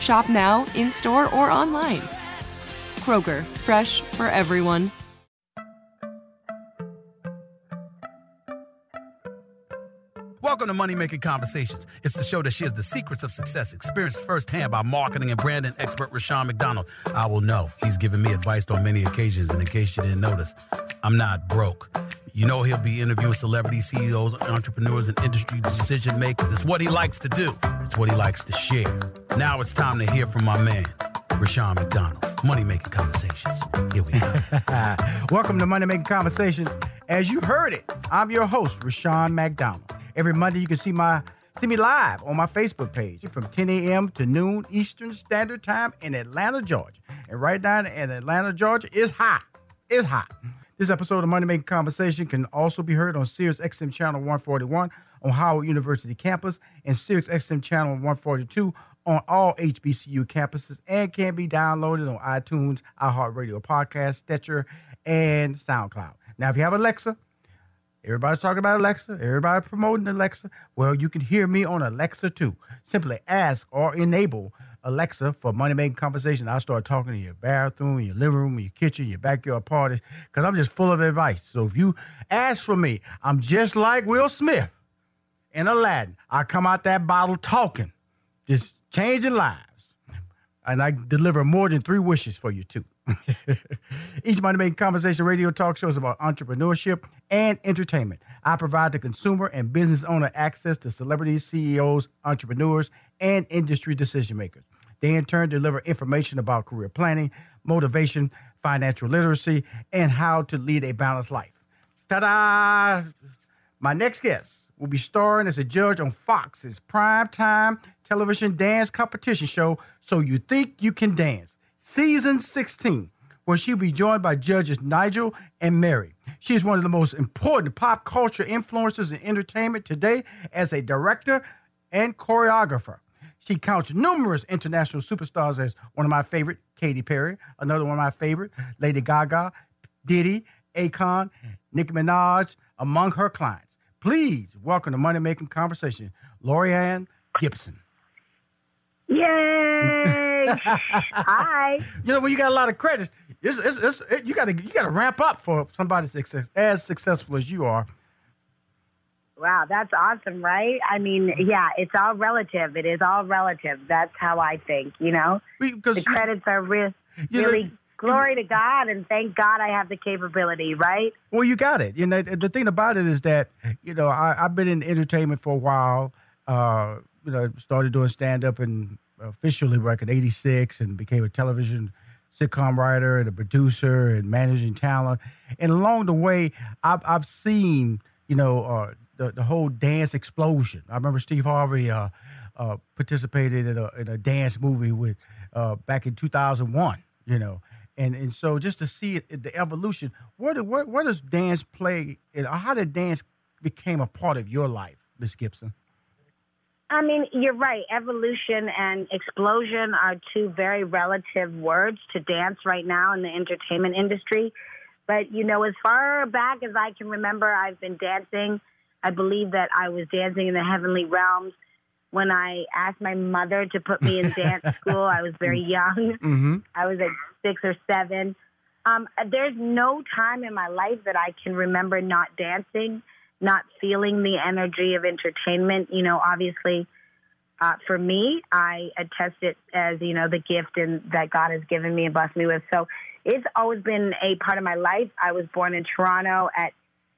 Shop now, in store, or online. Kroger, fresh for everyone. Welcome to Money Making Conversations. It's the show that shares the secrets of success, experienced firsthand by marketing and branding expert Rushion McDonald. I will know. He's given me advice on many occasions, and in case you didn't notice, I'm not broke. You know he'll be interviewing celebrity CEOs, entrepreneurs, and industry decision makers. It's what he likes to do. It's what he likes to share. Now it's time to hear from my man, Rushion McDonald. Money Making Conversations. Here we go. Welcome to Money Making Conversation. As you heard it, I'm your host, Rushion McDonald. Every Monday, you can see my see me live on my Facebook page from 10 a.m. to noon Eastern Standard Time in Atlanta, Georgia. And right now in Atlanta, Georgia, is hot. It's hot. This episode of Money Making Conversation can also be heard on Sirius XM Channel 141 on Howard University campus and Sirius XM Channel 142 on all HBCU campuses and can be downloaded on iTunes, iHeartRadio Podcast, Stitcher, and SoundCloud. Now, if you have Alexa, Everybody's talking about Alexa. Everybody promoting Alexa. Well, you can hear me on Alexa too. Simply ask or enable Alexa for money making conversation. I'll start talking in your bathroom, your living room, your kitchen, your backyard party, because I'm just full of advice. So if you ask for me, I'm just like Will Smith in Aladdin. I come out that bottle talking, just changing lives. And I deliver more than three wishes for you too. Each Money Making Conversation radio talk show is about entrepreneurship and entertainment. I provide the consumer and business owner access to celebrities, CEOs, entrepreneurs, and industry decision makers. They in turn deliver information about career planning, motivation, financial literacy, and how to lead a balanced life. Ta da! My next guest will be starring as a judge on Fox's primetime television dance competition show, So You Think You Can Dance, season 16, where she'll be joined by judges Nigel and Mary. She is one of the most important pop culture influencers in entertainment today as a director and choreographer. She counts numerous international superstars as one of my favorite, Katy Perry, another one of my favorite, Lady Gaga, Diddy, Akon, Nicki Minaj, among her clients. Please welcome to Money Making Conversation, Laurieann Gibson. Yay! Hi. You know, when you got a lot of credits, it's, it's, it's, it, you got to you got to ramp up for somebody success, as successful as you are. Wow, that's awesome, right? I mean, yeah, it's all relative. It is all relative. That's how I think, you know? Because the credits are re- you know, really glory to God and thank God I have the capability, right? Well, you got it. You know, the thing about it is that you know I, I've been in entertainment for a while. Uh, you know, started doing stand up and officially back in '86, and became a television sitcom writer and a producer and managing talent. And along the way, I've I've seen you know uh, the the whole dance explosion. I remember Steve Harvey uh, uh, participated in a in a dance movie with uh, back in 2001. You know. And, and so just to see it, the evolution, where, do, where, where does dance play, how did dance became a part of your life, Miss Gibson? I mean, you're right. Evolution and explosion are two very relative words to dance right now in the entertainment industry. But, you know, as far back as I can remember, I've been dancing. I believe that I was dancing in the heavenly realms when I asked my mother to put me in dance school. I was very young. Mm-hmm. I was like six or seven. Um, there's no time in my life that I can remember not dancing, not feeling the energy of entertainment. You know, obviously, uh, for me, I attest it as you know the gift and that God has given me and blessed me with. So it's always been a part of my life. I was born in Toronto at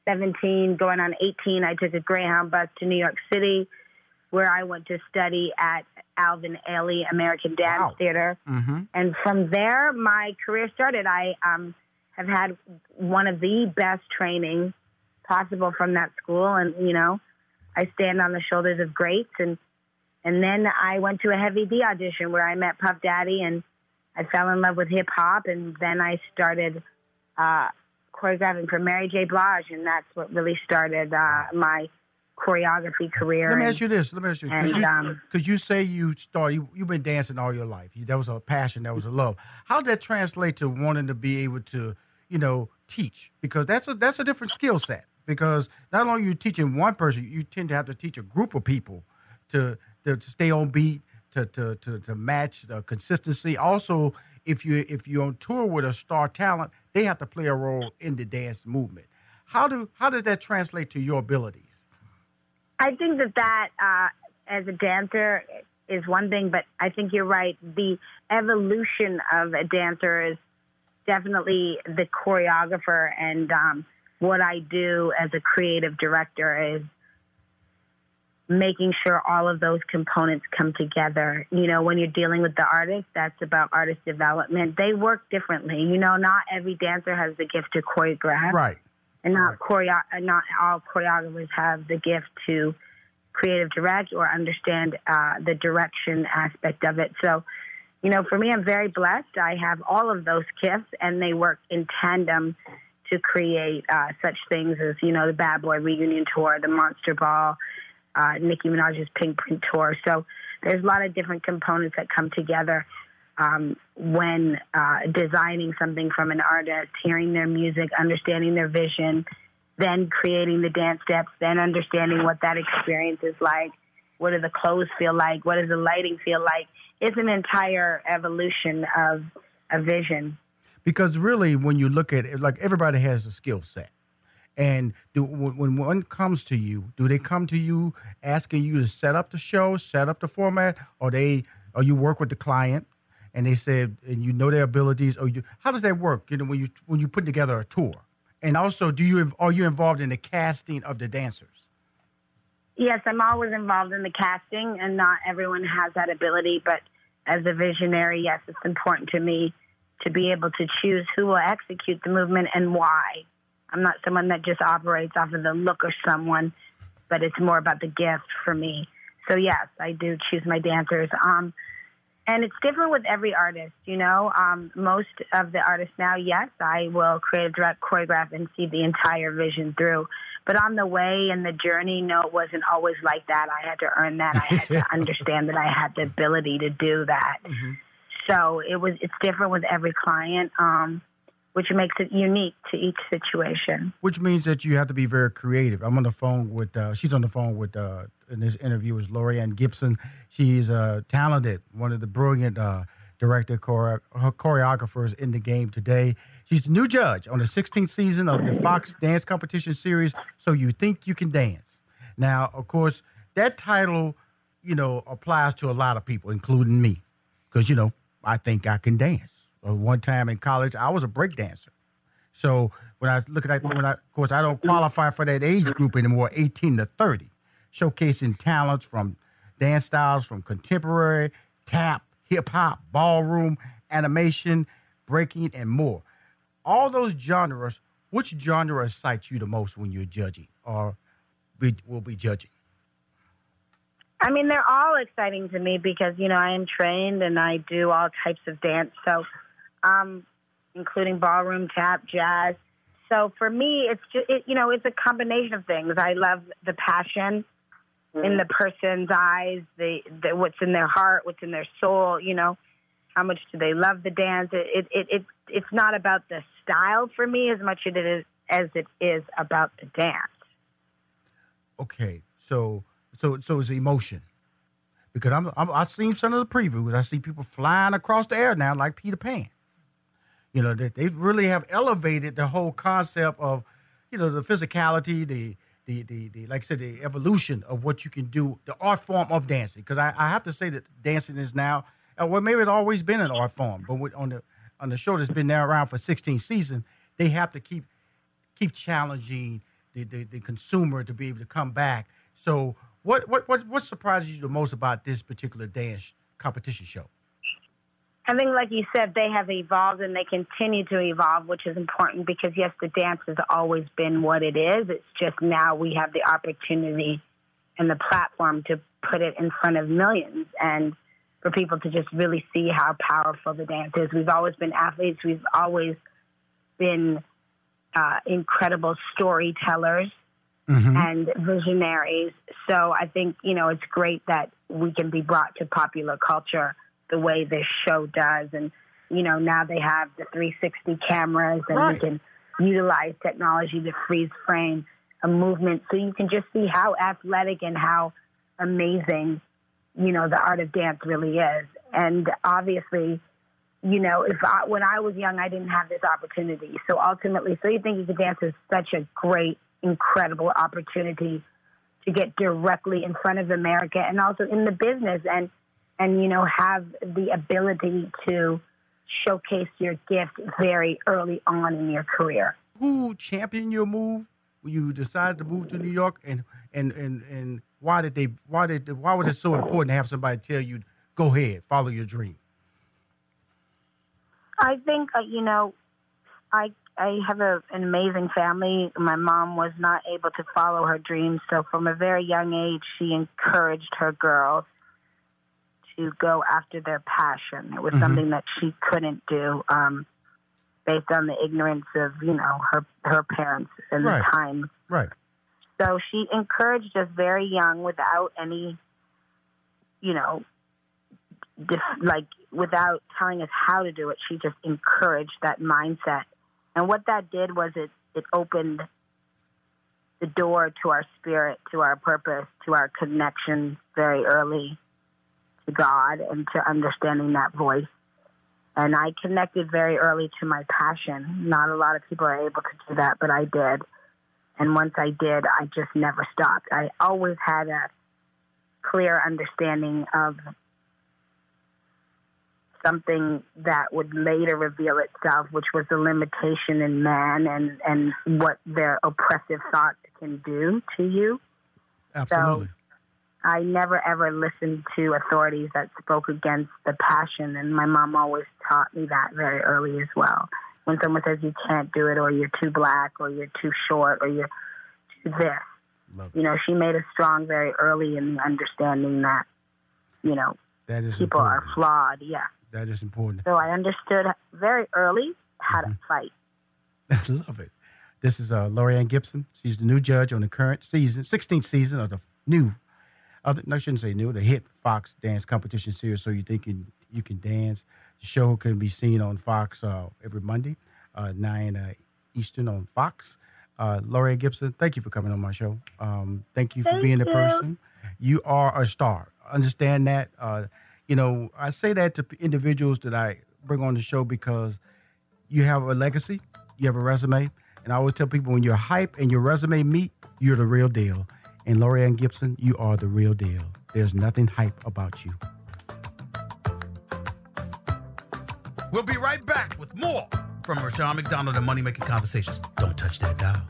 17, going on 18. I took a Greyhound bus to New York City, where I went to study at Alvin Ailey American Dance Wow. Theater. Mm-hmm. And from there, my career started. I um, have had one of the best training possible from that school, and you know, I stand on the shoulders of greats. And and then I went to a Heavy D audition where I met Puff Daddy, and I fell in love with hip hop. And then I started uh, choreographing for Mary J. Blige, and that's what really started uh, my choreography career. Let me And- ask you this. Let me ask you because you, um, you say you start you you've been dancing all your life. You, that was a passion. That was a love. How did that translate to wanting to be able to you know teach? Because that's a that's a different skill set. Because not only are you teaching one person, you tend to have to teach a group of people to to, to stay on beat, to to to, to match the consistency. Also, if you if you're on tour with a star talent, they have to play a role in the dance movement. How do how does that translate to your abilities? I think that that uh, as a dancer is one thing, but I think you're right. The evolution of a dancer is definitely the choreographer, and um, what I do as a creative director is making sure all of those components come together. You know, when you're dealing with the artist, that's about artist development. They work differently. You know, not every dancer has the gift to choreograph Right. and not Right. choreo- not all choreographers have the gift to creative direct or understand uh, the direction aspect of it. So, you know, for me, I'm very blessed. I have all of those gifts, and they work in tandem to create uh, such things as you know the Bad Boy reunion tour, the Monster Ball, uh, Nicki Minaj's Pinkprint tour. So there's a lot of different components that come together um, when uh, designing something from an artist, hearing their music, understanding their vision, then creating the dance steps, then understanding what that experience is like. What do the clothes feel like? What does the lighting feel like? It's an entire evolution of a vision. because really when you look at it like everybody has a skill set and do, when, one comes to you do they come to you asking you to set up the show set up the format or they or you work with the client and they said and you know their abilities or you how does that work you know when you when you put together a tour and also do you are you involved in the casting of the dancers Yes, I'm always involved in the casting, and not everyone has that ability. But as a visionary, yes, it's important to me to be able to choose who will execute the movement and why. I'm not someone that just operates off of the look of someone, but it's more about the gift for me. So yes, I do choose my dancers. Um, and it's different with every artist, you know. Um, most of the artists now, yes, I will create a direct choreograph and see the entire vision through. But on the way and the journey, no, it wasn't always like that. I had to earn that. I had to understand that I had the ability to do that. So it was. It's different with every client, um, which makes it unique to each situation. which means that you have to be very creative. I'm on the phone with, uh, she's on the phone with, uh, in this interview is Laurieann Gibson. She's uh, talented, one of the brilliant uh, director chore- choreographers in the game today. She's the new judge on the 16th season of the Fox Dance Competition Series, So You Think You Can Dance. Now, of course, that title, you know, applies to a lot of people, including me, because, you know, I think I can dance. Uh, one time in college, I was a break dancer. So when I look at when I, of course, I don't qualify for that age group anymore, 18 to 30, showcasing talents from dance styles from contemporary, tap, hip hop, ballroom, animation, breaking, and more. All those genres, which genre excites you the most when you're judging or be, will be judging? I mean, they're all exciting to me because you know I am trained and I do all types of dance. So, um, including ballroom, tap, jazz. So for me, it's just it, you know it's a combination of things. I love the passion in the person's eyes, the, the what's in their heart, what's in their soul. You know, how much do they love the dance? It it, it it's not about the style for me as much as it is as it is about the dance. Okay, so so so it's emotion because I'm, I'm I've seen some of the previews. I see people flying across the air now like Peter Pan. You know, they, they really have elevated the whole concept of, you know, the physicality, the the, the, the like I said, the evolution of what you can do, the art form of dancing. Because I, I have to say that dancing is now, uh, well, maybe it's always been an art form, but with, on the on the show that's been there around for 16 seasons, they have to keep keep challenging the, the, the consumer to be able to come back. So, what what what what surprises you the most about this particular dance competition show? I think, like you said, they have evolved and they continue to evolve, which is important because, yes, the dance has always been what it is. It's just now we have the opportunity and the platform to put it in front of millions and for people to just really see how powerful the dance is. We've always been athletes, we've always been uh, incredible storytellers. Mm-hmm. And visionaries. So I think, you know, it's great that we can be brought to popular culture the way this show does. And, you know, now they have the 360 cameras and right. you can utilize technology to freeze frame a movement. So you can just see how athletic and how amazing, you know, the art of dance really is. And obviously, you know, if I, when I was young, I didn't have this opportunity. So ultimately, so you think you could dance is such a great, incredible opportunity to get directly in front of America and also in the business. And and you know have the ability to showcase your gift very early on in your career. Who championed your move? When you decided to move to New York, and and and and why did they? Why did? Why was it so important to have somebody tell you, "Go ahead, follow your dream"? I think uh, you know, I I have a, an amazing family. My mom was not able to follow her dreams, so from a very young age, she encouraged her girls to go after their passion. It was mm-hmm. something that she couldn't do um, based on the ignorance of you know her her parents and right. the time. Right. So she encouraged us very young, without any, you know, dif- like without telling us how to do it. She just encouraged that mindset, and what that did was it it opened the door to our spirit, to our purpose, to our connection very early to God and to understanding that voice. And I connected very early to my passion. Not a lot of people are able to do that, but I did. And once I did, I just never stopped. I always had a clear understanding of something that would later reveal itself, which was the limitation in man and, and what their oppressive thoughts can do to you. Absolutely. So I never ever listened to authorities that spoke against the passion, and my mom always taught me that very early as well. When someone says you can't do it, or you're too black, or you're too short, or you're too this, Love you know, she made us strong very early in the understanding that, you know, that is people important. are flawed. Yeah, that is important. So I understood very early how mm-hmm. to fight. I love it. This is uh, Laurieann Gibson. She's the new judge on the current season, 16th season of the new other, no, I shouldn't say new, the hit Fox dance competition series. So you think you, you can dance. The show can be seen on Fox uh, every Monday, uh, 9 uh, Eastern on Fox. Uh, Laurie Gibson, thank you for coming on my show. Um, thank you for thank being you. the person. You are a star. Understand that. Uh, you know, I say that to individuals that I bring on the show because you have a legacy, you have a resume. And I always tell people when your hype and your resume meet, you're the real deal. And Laurieann Gibson, you are the real deal. There's nothing hype about you. We'll be right back with more from Rushion McDonald and Money Making Conversations. Don't touch that dial.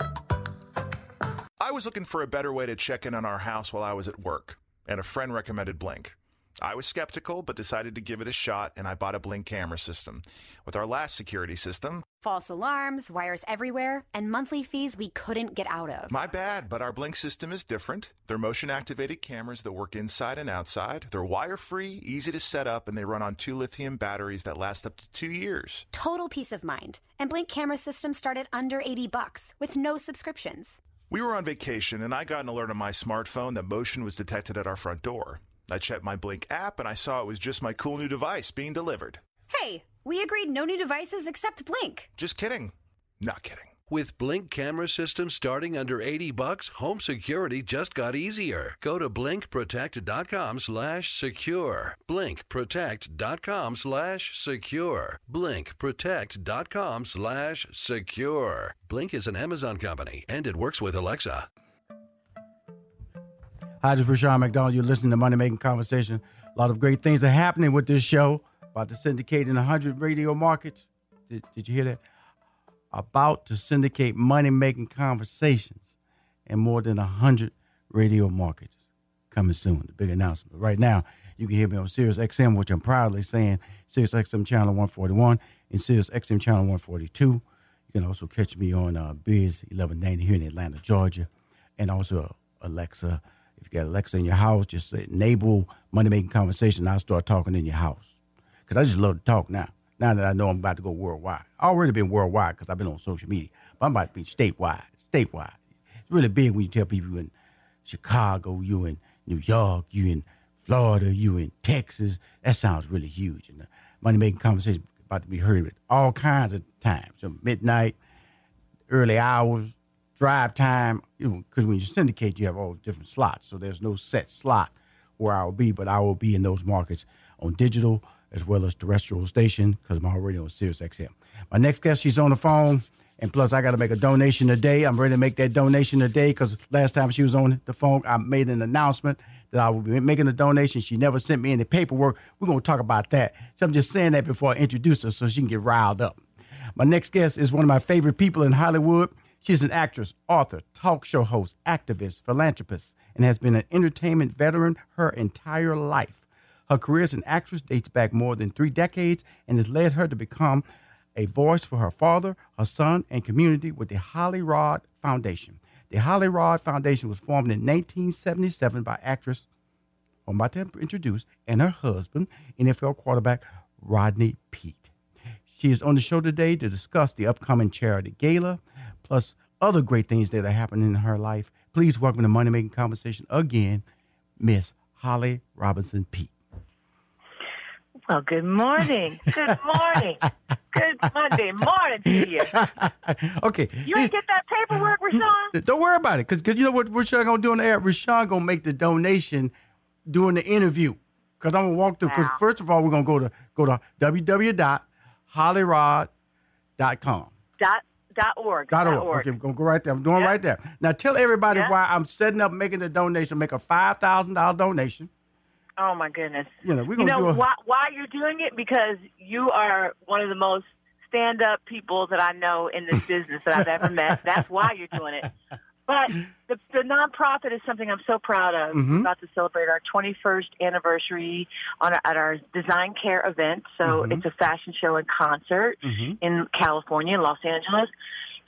I was looking for a better way to check in on our house while I was at work, and a friend recommended Blink. I was skeptical, but decided to give it a shot, and I bought a Blink camera system. With our last security system, false alarms, wires everywhere, and monthly fees we couldn't get out of. My bad, but our Blink system is different. They're motion activated cameras that work inside and outside. They're wire free, easy to set up, and they run on two lithium batteries that last up to two years. Total peace of mind. And Blink camera systems start at under 80 bucks with no subscriptions. We were on vacation, and I got an alert on my smartphone that motion was detected at our front door. I checked my Blink app, and I saw it was just my cool new device being delivered. Hey, we agreed no new devices except Blink. Just kidding. Not kidding. With Blink camera systems starting under 80 bucks, home security just got easier. Go to blinkprotect.com slash secure. blinkprotect.com slash secure. blinkprotect.com slash secure. Blink is an Amazon company, and it works with Alexa. Hi, this is Rushion McDonald. You're listening to Money Making Conversation. A lot of great things are happening with this show. About to syndicate in 100 radio markets. Did, did you hear that? About to syndicate money making conversations in more than 100 radio markets. Coming soon, the big announcement. Right now, you can hear me on Sirius XM, which I'm proudly saying Sirius XM channel 141 and Sirius XM channel 142. You can also catch me on uh, Biz 1190 here in Atlanta, Georgia, and also Alexa. If you got Alexa in your house, just enable money making conversation. I'll start talking in your house because I just love to talk now. Now that I know I'm about to go worldwide, I already been worldwide because I've been on social media, but I'm about to be statewide. Statewide, it's really big when you tell people you in Chicago, you in New York, you in Florida, you in Texas. That sounds really huge, and the money making conversation about to be heard at all kinds of times, from midnight, early hours, drive time. You know, because when you syndicate, you have all different slots, so there's no set slot where I will be, but I will be in those markets on digital as well as terrestrial station because I'm already on Sirius XM. My next guest, she's on the phone, and plus I got to make a donation today. I'm ready to make that donation today because last time she was on the phone, I made an announcement that I would be making a donation. She never sent me any paperwork. We're going to talk about that. So I'm just saying that before I introduce her so she can get riled up. My next guest is one of my favorite people in Hollywood. She's an actress, author, talk show host, activist, philanthropist, and has been an entertainment veteran her entire life. Her career as an actress dates back more than three decades and has led her to become a voice for her father, her son, and community with the Holly Rod Foundation. The Holly Rod Foundation was formed in 1977 by actress, who I'm about to introduce, and her husband, NFL quarterback Rodney Peete. She is on the show today to discuss the upcoming charity gala, plus other great things that are happening in her life. Please welcome to Money Making Conversation again, Miss Holly Robinson Peete. Well, good morning. Good morning. good Monday morning to you. okay. You ain't get that paperwork, Rushion? Don't worry about it, because you know what Rushion gonna do on the air? Rushion gonna make the donation during the interview. Because I'm gonna walk through. Because Wow. first of all, we're gonna go to go to www.hollyrod.com. Dot dot org. Dot org. Okay, we're gonna go right there. I'm doing Yeah. right there. Now tell everybody Yeah. why I'm setting up making the donation. Make a five thousand dollar donation. Oh my goodness. You know, we're gonna know do a why, why you're doing it? Because you are one of the most stand up people that I know in this business that I've ever met. That's why you're doing it. But the, the nonprofit is something I'm so proud of. We're Mhm. about to celebrate our 21st anniversary on our, at our Design Care event. So Mhm. it's a fashion show and concert Mhm. in California, in Los Angeles.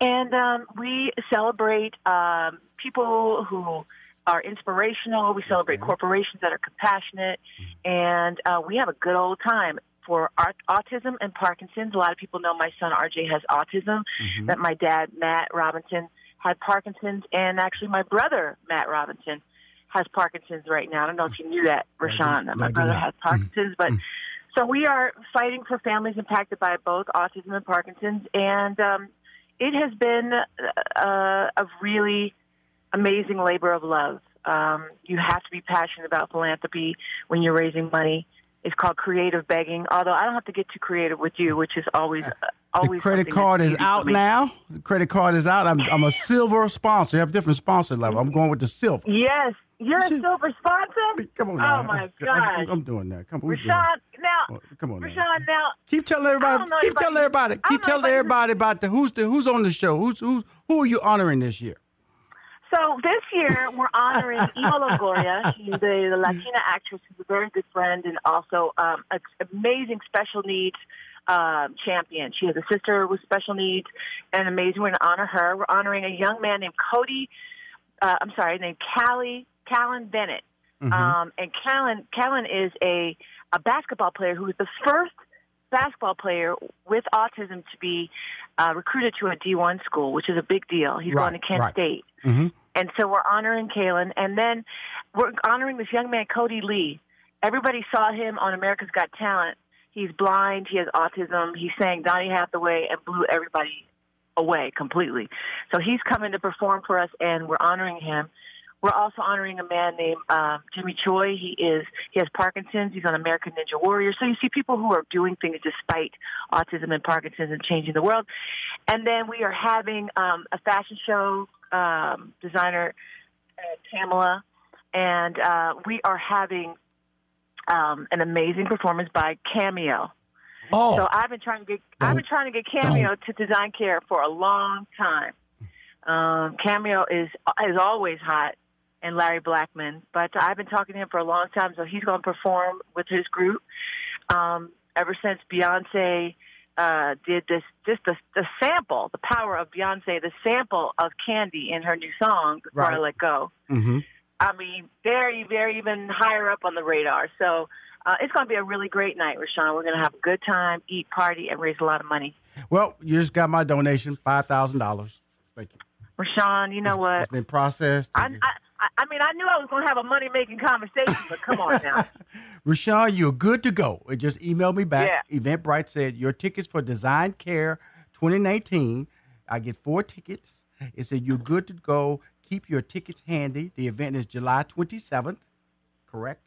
And um, we celebrate um, people who are inspirational. We celebrate corporations that are compassionate. And uh, we have a good old time for art- autism and Parkinson's. A lot of people know my son RJ has autism, Mhm. that my dad, Matt Robinson, had Parkinson's, and actually my brother, Matt Robinson, has Parkinson's right now. I don't know if you knew that, Rushion, no, my brother has Parkinson's. But Mm. so we are fighting for families impacted by both autism and Parkinson's, and um, it has been uh, a really amazing labor of love. Um, you have to be passionate about philanthropy when you're raising money. It's called creative begging. Although I don't have to get too creative with you, which is always The credit card is out now. The credit card is out. I'm, I'm a silver sponsor. You have different sponsor level. I'm going with the silver. Yes, you're a silver sponsor. Come on Oh now. my I'm, I'm doing that. Come on. Rushion. Now, Oh, Come on now. Rushion. Now, Keep telling everybody. Keep telling everybody. Keep telling everybody about the who's the who's on the show. Who's who's who are you honoring this year? So this year we're honoring Eva Longoria. She's a, the Latina actress who's a very good friend and also um, an amazing special needs um, champion. She has a sister with special needs and amazing. We're going to honor her. We're honoring a young man named Cody. Uh, I'm sorry, named Callie Kalin Bennett. Um, and Callan Callan is a a basketball player who was the first basketball player with autism to be uh, recruited to a D1 school, which is a big deal. He's Right, going to Kent right. State. Mm-hmm. And so we're honoring Kalin. And then we're honoring this young man, Kodi Lee. Everybody saw him on America's Got Talent. He's blind. He has autism. He sang Donny Hathaway and blew everybody away completely. So he's coming to perform for us, and we're honoring him. We're also honoring a man named um, Jimmy Choi. He is he has Parkinson's. He's on American Ninja Warrior. So you see people who are doing things despite autism and Parkinson's and changing the world. And then we are having um, a fashion show um, designer uh, Pamela, and uh, we are having um, an amazing performance by Cameo. Oh, So I've been trying to get I've been trying to get Cameo to design care for a long time. Um, Cameo is is always hot, and Larry Blackmon, but I've been talking to him for a long time. So he's going to perform with his group. Um, ever since Beyonce uh, did this, just the, the sample, the power of Beyonce, the sample of Candy in her new song "Before I Right. Let Go." mm-hmm. I mean, very, very even higher up on the radar. So uh, it's going to be a really great night, Rushion. We're going to have a good time, eat, party, and raise a lot of money. Well, you just got my donation, five thousand dollars. Thank you. Rushion, you know what? It's been processed. I, I, I- I mean, I knew I was going to have a money making conversation, but come on now. Rushion, you're good to go. It just emailed me back. Yeah. Eventbrite said your tickets for Design Care 2019. I get four tickets. It said you're good to go. Keep your tickets handy. The event is July 27th. Correct.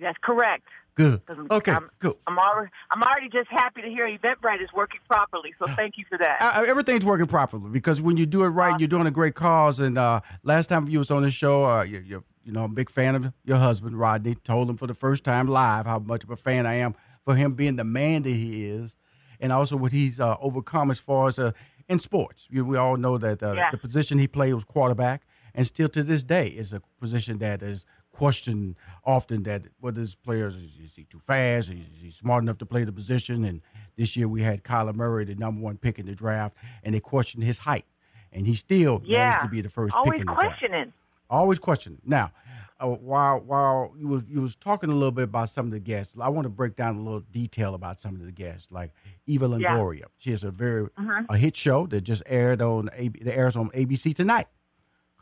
That's correct. Good. Okay. I'm, Good. I'm already, I'm already just happy to hear Eventbrite is working properly. So thank you for that. Uh, everything's working properly because when you do it right, you're doing a great cause. And uh, last time you was on the show, uh, you, you, you know, I'm a big fan of your husband, Rodney. Told him for the first time live how much of a fan I am for him being the man that he is, and also what he's uh, overcome as far as uh, in sports. We all know that uh, Yes. the position he played was quarterback, and still to this day is a position that is questioned often. That whether his players is, is he too fast, is he smart enough to play the position? And this year we had Kyler Murray, the number one pick in the draft, and they questioned his height, and he still yeah. managed to be the first Always pick in the draft. Always questioning. Always questioning. Now, uh, while while you was you was talking a little bit about some of the guests, I want to break down a little detail about some of the guests, like Eva Yeah. Longoria. She has a very Mhm. a hit show that just aired on AB, that airs on ABC tonight,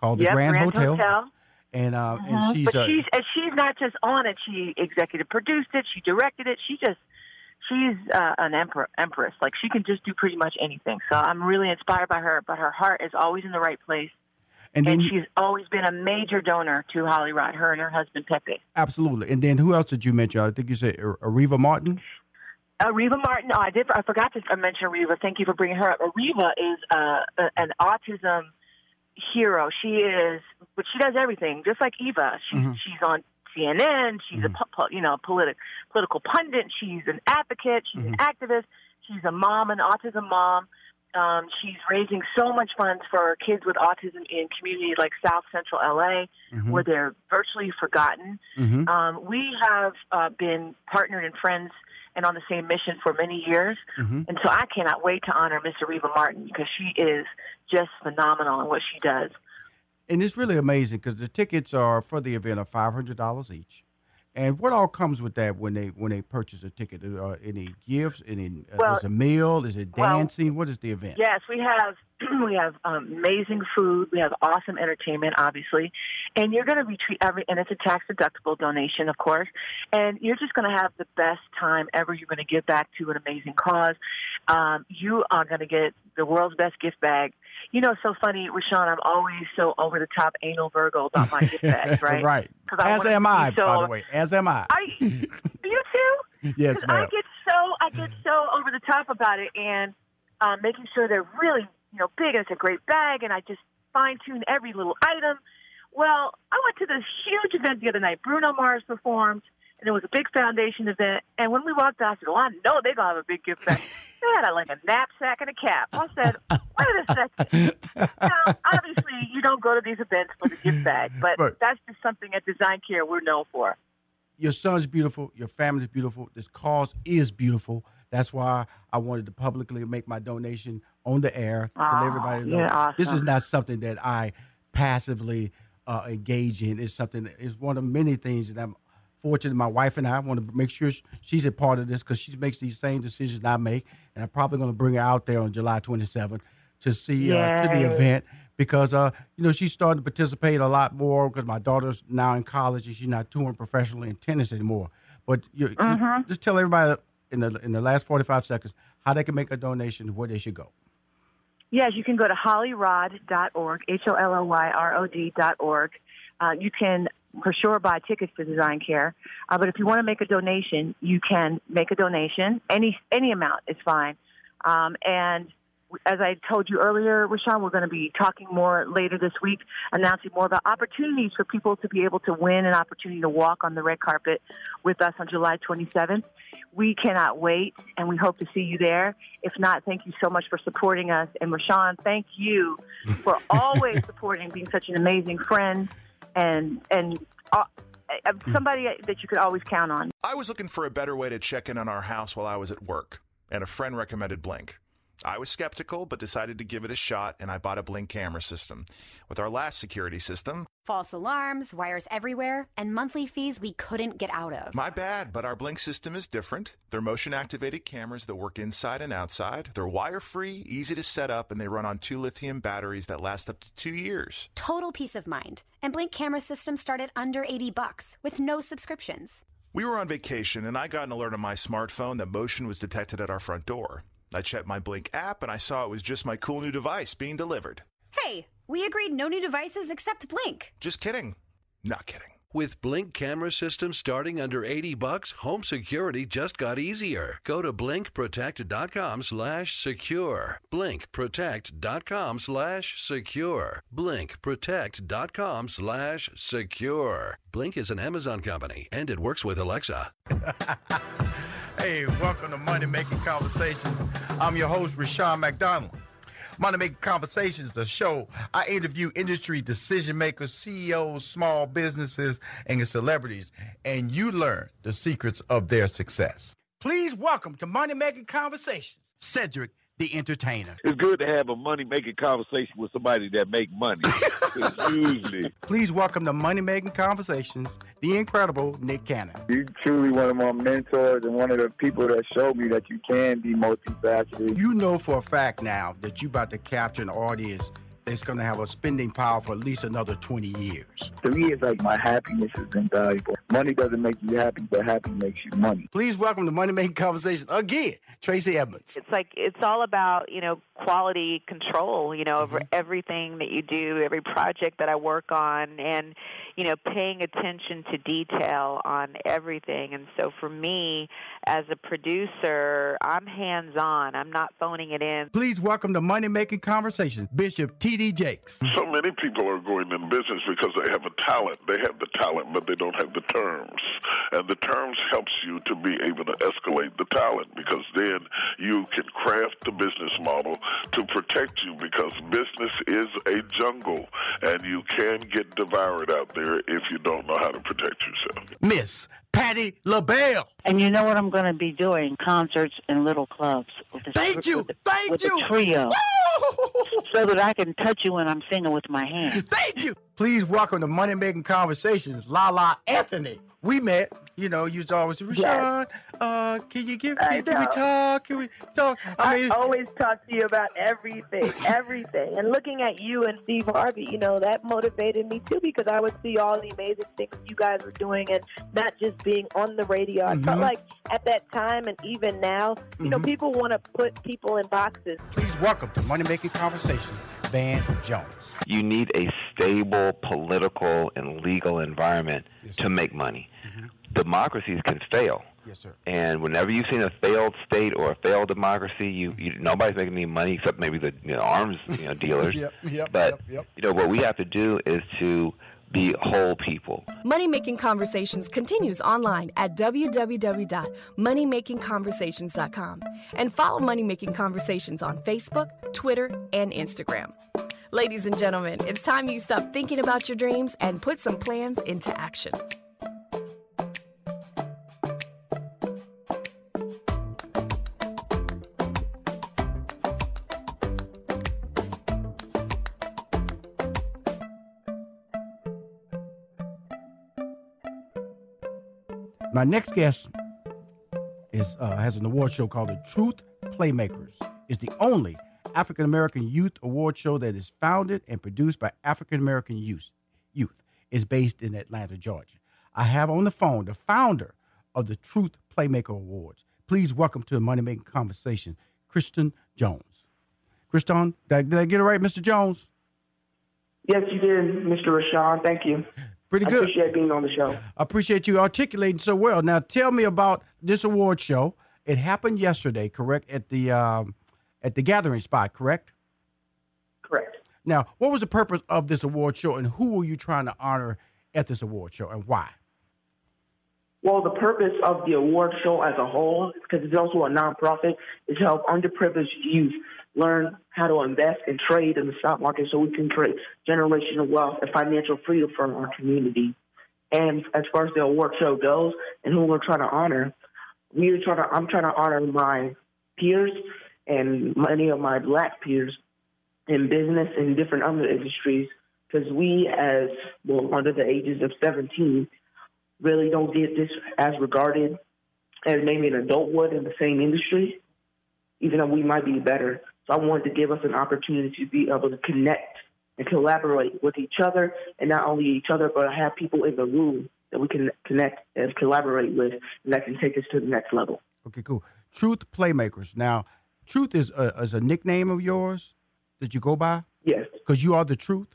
called The Grand, Grand Hotel. Hotel. And uh, Mhm. and she's but she's and she's not just on it. She executive produced it. She directed it. She just she's uh, an emperor, empress. Like she can just do pretty much anything. So I'm really inspired by her. But her heart is always in the right place, and then and you- she's always been a major donor to Holly Rod. Her and her husband Pepe. absolutely. And then who else did you mention? I think you said Areva Martin. Areva Martin. Oh, I did. I forgot to mention Areva. Thank you for bringing her up. Areva is uh, a- an autism hero. She is, but she does everything, just like Eva. She's Mhm. she's on CNN. She's a pu- pu- you know politic political pundit. She's an advocate. She's an activist. She's a mom, an autism mom. Um, she's raising so much funds for kids with autism in communities like South Central LA, Mhm. where they're virtually forgotten. Mhm. Um, we have uh, been partnered and friends and on the same mission for many years. Mhm. And so I cannot wait to honor Miss Reva Martin because she is just phenomenal in what she does. And it's really amazing because the tickets are for the event are five hundred dollars each. And what all comes with that when they when they purchase a ticket? Uh, any gifts? Any uh, Well- is a meal? Is it well, dancing? what is the event? Yes, we have we have um, amazing food. We have awesome entertainment, obviously, and you're going to be treat every and it's a tax deductible donation, of course. And you're just going to have the best time ever. You're going to give back to an amazing cause. Um, you are going to get the world's best gift bag. You know, it's so funny, Rushion. I'm always so over the top anal Virgo about my bags, right? right. 'Cause I As am I, so- by the way. As am I. I, you too? yes, Because I get so I get so over the top about it, and um, making sure they're really you know big and it's a great bag, and I just fine tune every little item. Well, I went to this huge event the other night. Bruno Mars performed, and it was a big foundation event. And when we walked out, I said, "Well, I know they're gonna have a big gift bag." they had a, like a knapsack and a cap. I said, "Wait a second. now, obviously, you don't go to these events for the gift bag, but that's just something at Design Care we're known for." your son's beautiful, your family's beautiful, this cause is beautiful. That's why I wanted to publicly make my donation on the air to let everybody know yeah, this is not something that I passively uh, engage in. It's something. It's one of many things that I'm fortunate. My wife and I want to make sure she's a part of this because she makes these same decisions I make, and I'm probably going to bring her out there on July 27th to see uh, to the event because uh, you know she's starting to participate a lot more because my daughter's now in college and she's not touring professionally in tennis anymore. But you, just, Mm-hmm. just tell everybody in the in the last 45 seconds how they can make a donation, where they should go. Yes, you can go to hollyrod.org, H O L L Y R O D.org. Uh, you can for sure buy tickets to Design Care, uh, but if you want to make a donation, you can make a donation. Any any amount is fine. Um, and as I told you earlier, Rushion, we're going to be talking more later this week, announcing more about opportunities for people to be able to win an opportunity to walk on the red carpet with us on July 27th. We cannot wait, and we hope to see you there. If not, thank you so much for supporting us. And Rushion, thank you for always supporting, being such an amazing friend, and and uh, uh, somebody that you could always count on. I was looking for a better way to check in on our house while I was at work, and a friend recommended Blink. I was skeptical, but decided to give it a shot, and I bought a Blink camera system. With our last security system, False alarms, wires everywhere, and monthly fees we couldn't get out of. my bad, but our Blink system is different. They're motion activated cameras that work inside and outside. They're wire free, easy to set up, and they run on two lithium batteries that last up to two years. Total peace of mind. And Blink camera systems start at under 80 bucks with no subscriptions. We were on vacation, and I got an alert on my smartphone that motion was detected at our front door. I checked my Blink app, and I saw it was just my cool new device being delivered. Hey, we agreed no new devices except Blink. Just kidding. Not kidding. With Blink camera systems starting under 80 bucks, home security just got easier. Go to blinkprotect.com slash secure. Blinkprotect.com slash secure. Blinkprotect.com slash secure. Blink is an Amazon company and it works with Alexa. Hey, welcome to Money Making Conversations. I'm your host, Rushion McDonald. Money Making Conversations, the show. I interview industry decision makers, CEOs, small businesses, and celebrities, and you learn the secrets of their success. Please welcome to Money Making Conversations, Cedric the Entertainer. It's good to have a money making conversation with somebody that make money. usually, Please welcome to Money Making Conversations, the incredible Nick Cannon. You truly one of my mentors and one of the people that showed me that you can be multifaceted. You know for a fact now that you're about to capture an audience that's going to have a spending power for at least another 20 years. To me, it's like my happiness is invaluable. Money doesn't make you happy, but happy makes you money. Please welcome to Money Making Conversation again, Tracy Edmonds. It's like it's all about you know quality control, you know, over Mm-hmm. everything that you do, every project that I work on, and you know paying attention to detail on everything. And so for me, as a producer, I'm hands on. I'm not phoning it in. Please welcome to Money Making Conversation, Bishop T.D. Jakes. So many people are going in business because they have a talent. They have the talent, but they don't have the terms. And the terms helps you to be able to escalate the talent because then you can craft the business model to protect you because business is a jungle and you can get devoured out there if you don't know how to protect yourself. Miss Patti LaBelle. And you know what I'm going to be doing? Concerts in little clubs. With the, Thank you. With the, Thank with you. the trio. so that I can touch you when I'm singing with my hands. Thank you. Please welcome to Money Making Conversations, Lala Anthony. We met, you know, used to always say, Rushion, uh, can you give, I can, can we talk? Can we talk? I I mean, always talk to you about everything, everything. And looking at you and Steve Harvey, you know, that motivated me too because I would see all the amazing things you guys were doing and not just being on the radio. I felt Mhm. like at that time and even now, you know, Mhm. people want to put people in boxes. please welcome to Money Making Conversations, Van Jones. you need a stable political and legal environment to make money. Democracies can fail. Yes, sir. And whenever you've seen a failed state or a failed democracy, you, you nobody's making any money except maybe the you know, arms you know, dealers. Yep, yep, but yep, yep. you know what we have to do is to be whole people. Money Making Conversations continues online at www.moneymakingconversations.com and follow Money Making Conversations on Facebook, Twitter, and Instagram. Ladies and gentlemen, it's time you stop thinking about your dreams and put some plans into action. My next guest is uh, has an award show called the Truth Playmakers. It's the only African American youth award show that is founded and produced by African American youth. Youth is based in Atlanta, Georgia. I have on the phone the founder of the Truth Playmaker Awards. Please welcome to the Money Making Conversation, Christian Jones. Christian, did I, did I get it right, Mr. Jones? Yes, you did, Mr. Rushion. Thank you. Pretty I good. appreciate being on the show. I appreciate you articulating so well. Now, tell me about this award show. It happened yesterday, correct? At the um, at the gathering spot, correct? Correct. Now, what was the purpose of this award show, and who were you trying to honor at this award show, and why? Well, the purpose of the award show as a whole, because it's also a nonprofit, is to help underprivileged youth learn how to invest and trade in the stock market so we can create generational wealth and financial freedom for our community. And as far as the award show goes and who we're trying to honor, we're trying to I'm trying to honor my peers and many of my black peers in business and different other industries because we as well under the ages of 17 really don't get this as regarded as maybe an adult would in the same industry, even though we might be better. So I wanted to give us an opportunity to be able to connect and collaborate with each other, and not only each other, but have people in the room that we can connect and collaborate with, and that can take us to the next level. Okay, cool. Truth Playmakers. Now, Truth is a, is a nickname of yours that you go by? Yes. Because you are the truth?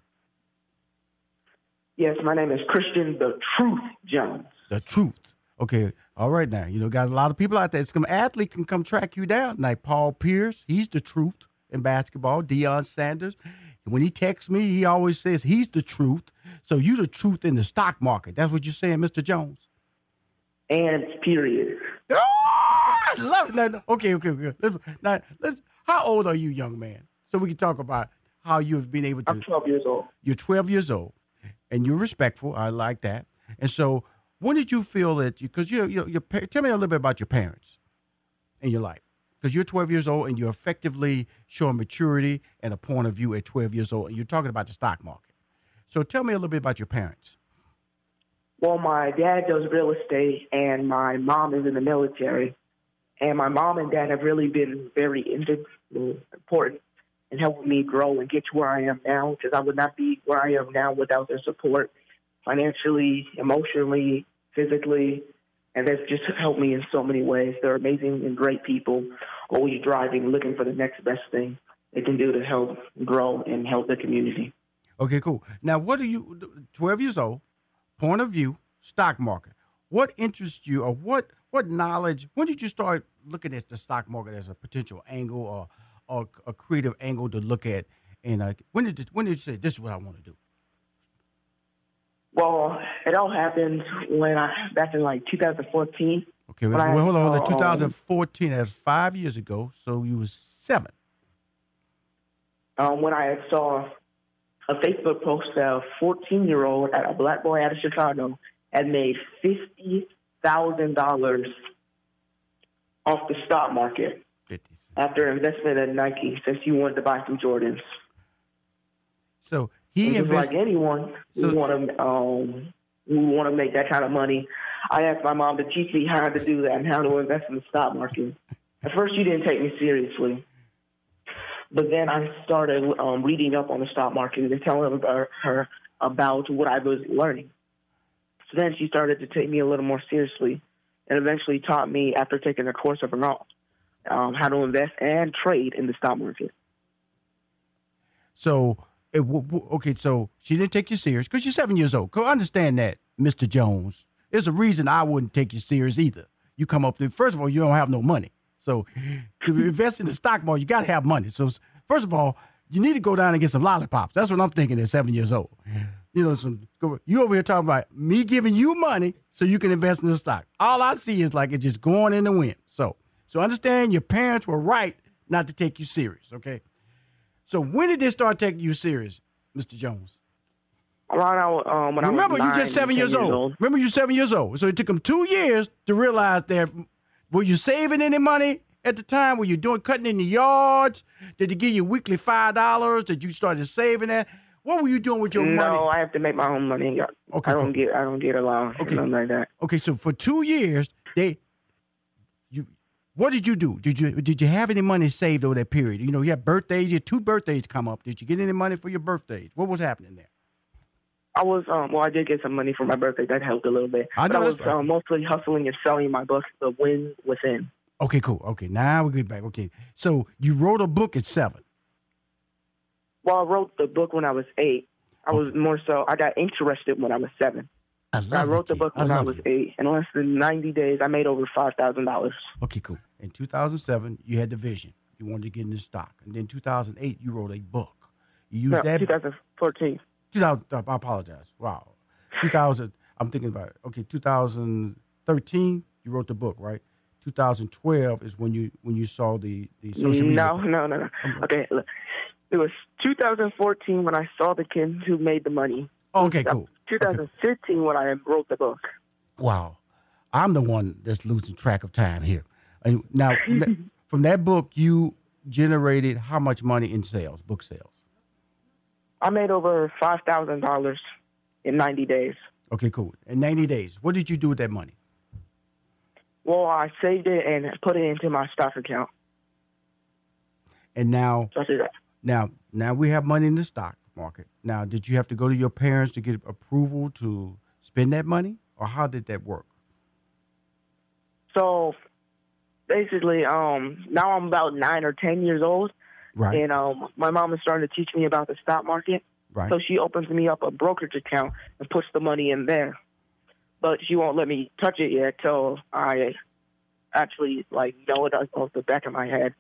Yes, my name is Christian the Truth Jones. The truth. Okay. All right now. You know, got a lot of people out there. Some athlete can come track you down. Like Paul Pierce, he's the truth in basketball. Deion Sanders. When he texts me, he always says he's the truth. So you the truth in the stock market. That's what you're saying, Mr. Jones. And period. Oh, I love it. Now, okay, okay, okay. Let's, now, let's, how old are you, young man? So we can talk about how you've been able to. I'm 12 years old. You're 12 years old, and you're respectful. I like that. And so, when did you feel that? you? Because you, you, tell me a little bit about your parents and your life. Because you're 12 years old, and you're effectively showing maturity and a point of view at 12 years old, and you're talking about the stock market. So, tell me a little bit about your parents. Well, my dad does real estate, and my mom is in the military. And my mom and dad have really been very important in helping me grow and get to where I am now. Because I would not be where I am now without their support, financially, emotionally, physically, and they've just helped me in so many ways. They're amazing and great people, always driving, looking for the next best thing they can do to help grow and help the community. Okay, cool. Now, what are you, 12 years old, point of view, stock market. What interests you or what what knowledge, when did you start looking at the stock market as a potential angle or, or a creative angle to look at? And uh, when, did, when did you say, this is what I want to do? Well, it all happened when I, back in like 2014. Okay, well, I hold on, hold on. um, 2014, that's five years ago, so you was seven. um, when I saw a Facebook post that a 14 year old at a black boy out of Chicago had made fifty thousand dollars off the stock market after investment in Nike since he wanted to buy some Jordans. So he And just invested. like anyone So- who want to um, who want to make that kind of money. I asked my mom to teach me how to do that and how to invest in the stock market. At first, she didn't take me seriously, but then I started um, reading up on the stock market and telling her, her about what I was learning. So then she started to take me a little more seriously, and eventually taught me after taking a course of her own um, how to invest and trade in the stock market. So, it, w- w- okay, so she didn't take you serious because you're seven years old. Go understand that, Mr. Jones. There's a reason I wouldn't take you serious either. You come up there, first of all, you don't have no money. So, to invest in the stock market, you got to have money. So, first of all, you need to go down and get some lollipops. That's what I'm thinking at seven years old. You know, some you over here talking about me giving you money so you can invest in the stock. All I see is like it just going in the wind. So, so understand your parents were right not to take you serious. Okay. So when did they start taking you serious, Mr. Jones? Around um, when Remember, I was you just seven 10 years, old. Remember, you're seven years old. So it took them two years to realize that. Were you saving any money at the time? Were you doing cutting in the yards? Did they give you weekly five dollars? Did you started saving that? What were you doing with your no, money? No, I have to make my own money. Okay, I don't cool. get I don't get allowance Okay. or nothing like that. Okay, so for two years, they you what did you do? Did you did you have any money saved over that period? You know, you had birthdays, you had two birthdays come up. Did you get any money for your birthdays? What was happening there? I was um well I did get some money for my birthday. That helped a little bit. I but I was right. um, mostly hustling and selling my book, The Win Within. Okay, cool. Okay, now we get back. Okay, so you wrote a book at seven. Well, I wrote the book when I was eight. I was more so I got interested when I was seven. I, I wrote the book when I, love was eight. In less than ninety days, I made over five thousand dollars. Okay, cool. In 2007, you had the vision. You wanted to get into stock, and then 2008, you wrote a book. You used No, that. 2014. 2000. Uh, I apologize. Wow. 2000. I'm thinking about it. Okay, 2013, you wrote the book, right? 2012 is when you when you saw the the social media. No, no, no, no. Okay, look. it was 2014 when I saw the kid who made the money. Oh, okay, cool. 2015 when I wrote the book. Wow. I'm the one that's losing track of time here. And now, from that, book, you generated how much money in sales, book sales? I made over five thousand dollars in 90 days. Okay, cool. In 90 days, what did you do with that money? Well, I saved it and put it into my stock account. And now, So I did that. now, now we have money in the stock market. Now, did you have to go to your parents to get approval to spend that money, or how did that work? So basically, um, now I'm about nine or ten years old, Right. and um, my mom is starting to teach me about the stock market. Right. So she opens me up a brokerage account and puts the money in there, but she won't let me touch it yet till I actually like know it off the back of my head.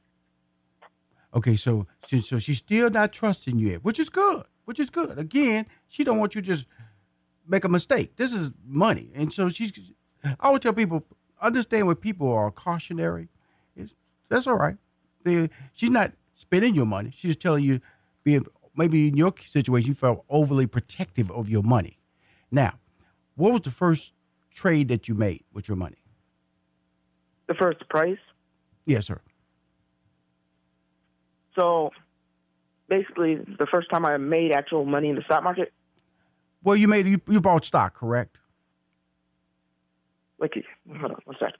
Okay, so, so so she's still not trusting you yet, which is good. Which is good. Again, she don't want you to just make a mistake. This is money, and so she's. I would tell people understand when people are cautionary. It's, that's all right. They, she's not spending your money. She's telling you, being maybe in your situation, you felt overly protective of your money. Now, what was the first trade that you made with your money? The first price. Yes, sir. So basically, the first time I made actual money in the stock market, Well, you made you, you bought stock, correct? like hold on one sec.